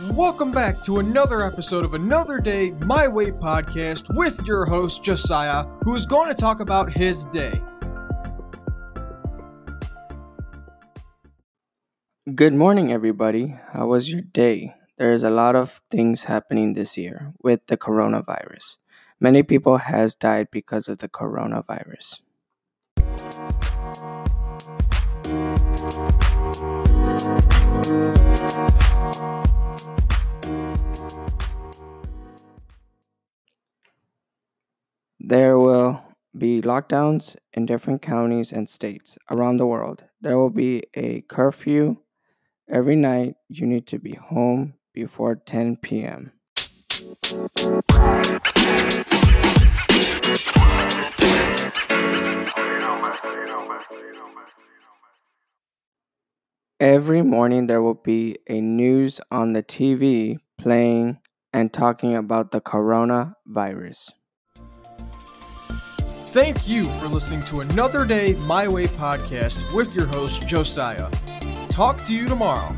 Welcome back to another episode of Another Day My Way podcast with your host Josiah, who is going to talk about his day. Good morning, everybody. How was your day? There's a lot of things happening this year with the coronavirus. Many people has died because of the coronavirus. There will be lockdowns in different counties and states around the world. There will be a curfew. Every night, you need to be home before 10 p.m. Every morning, there will be a news on the TV playing and talking about the coronavirus. Thank you for listening to Another Day My Way podcast with your host Josiah. Talk to you tomorrow.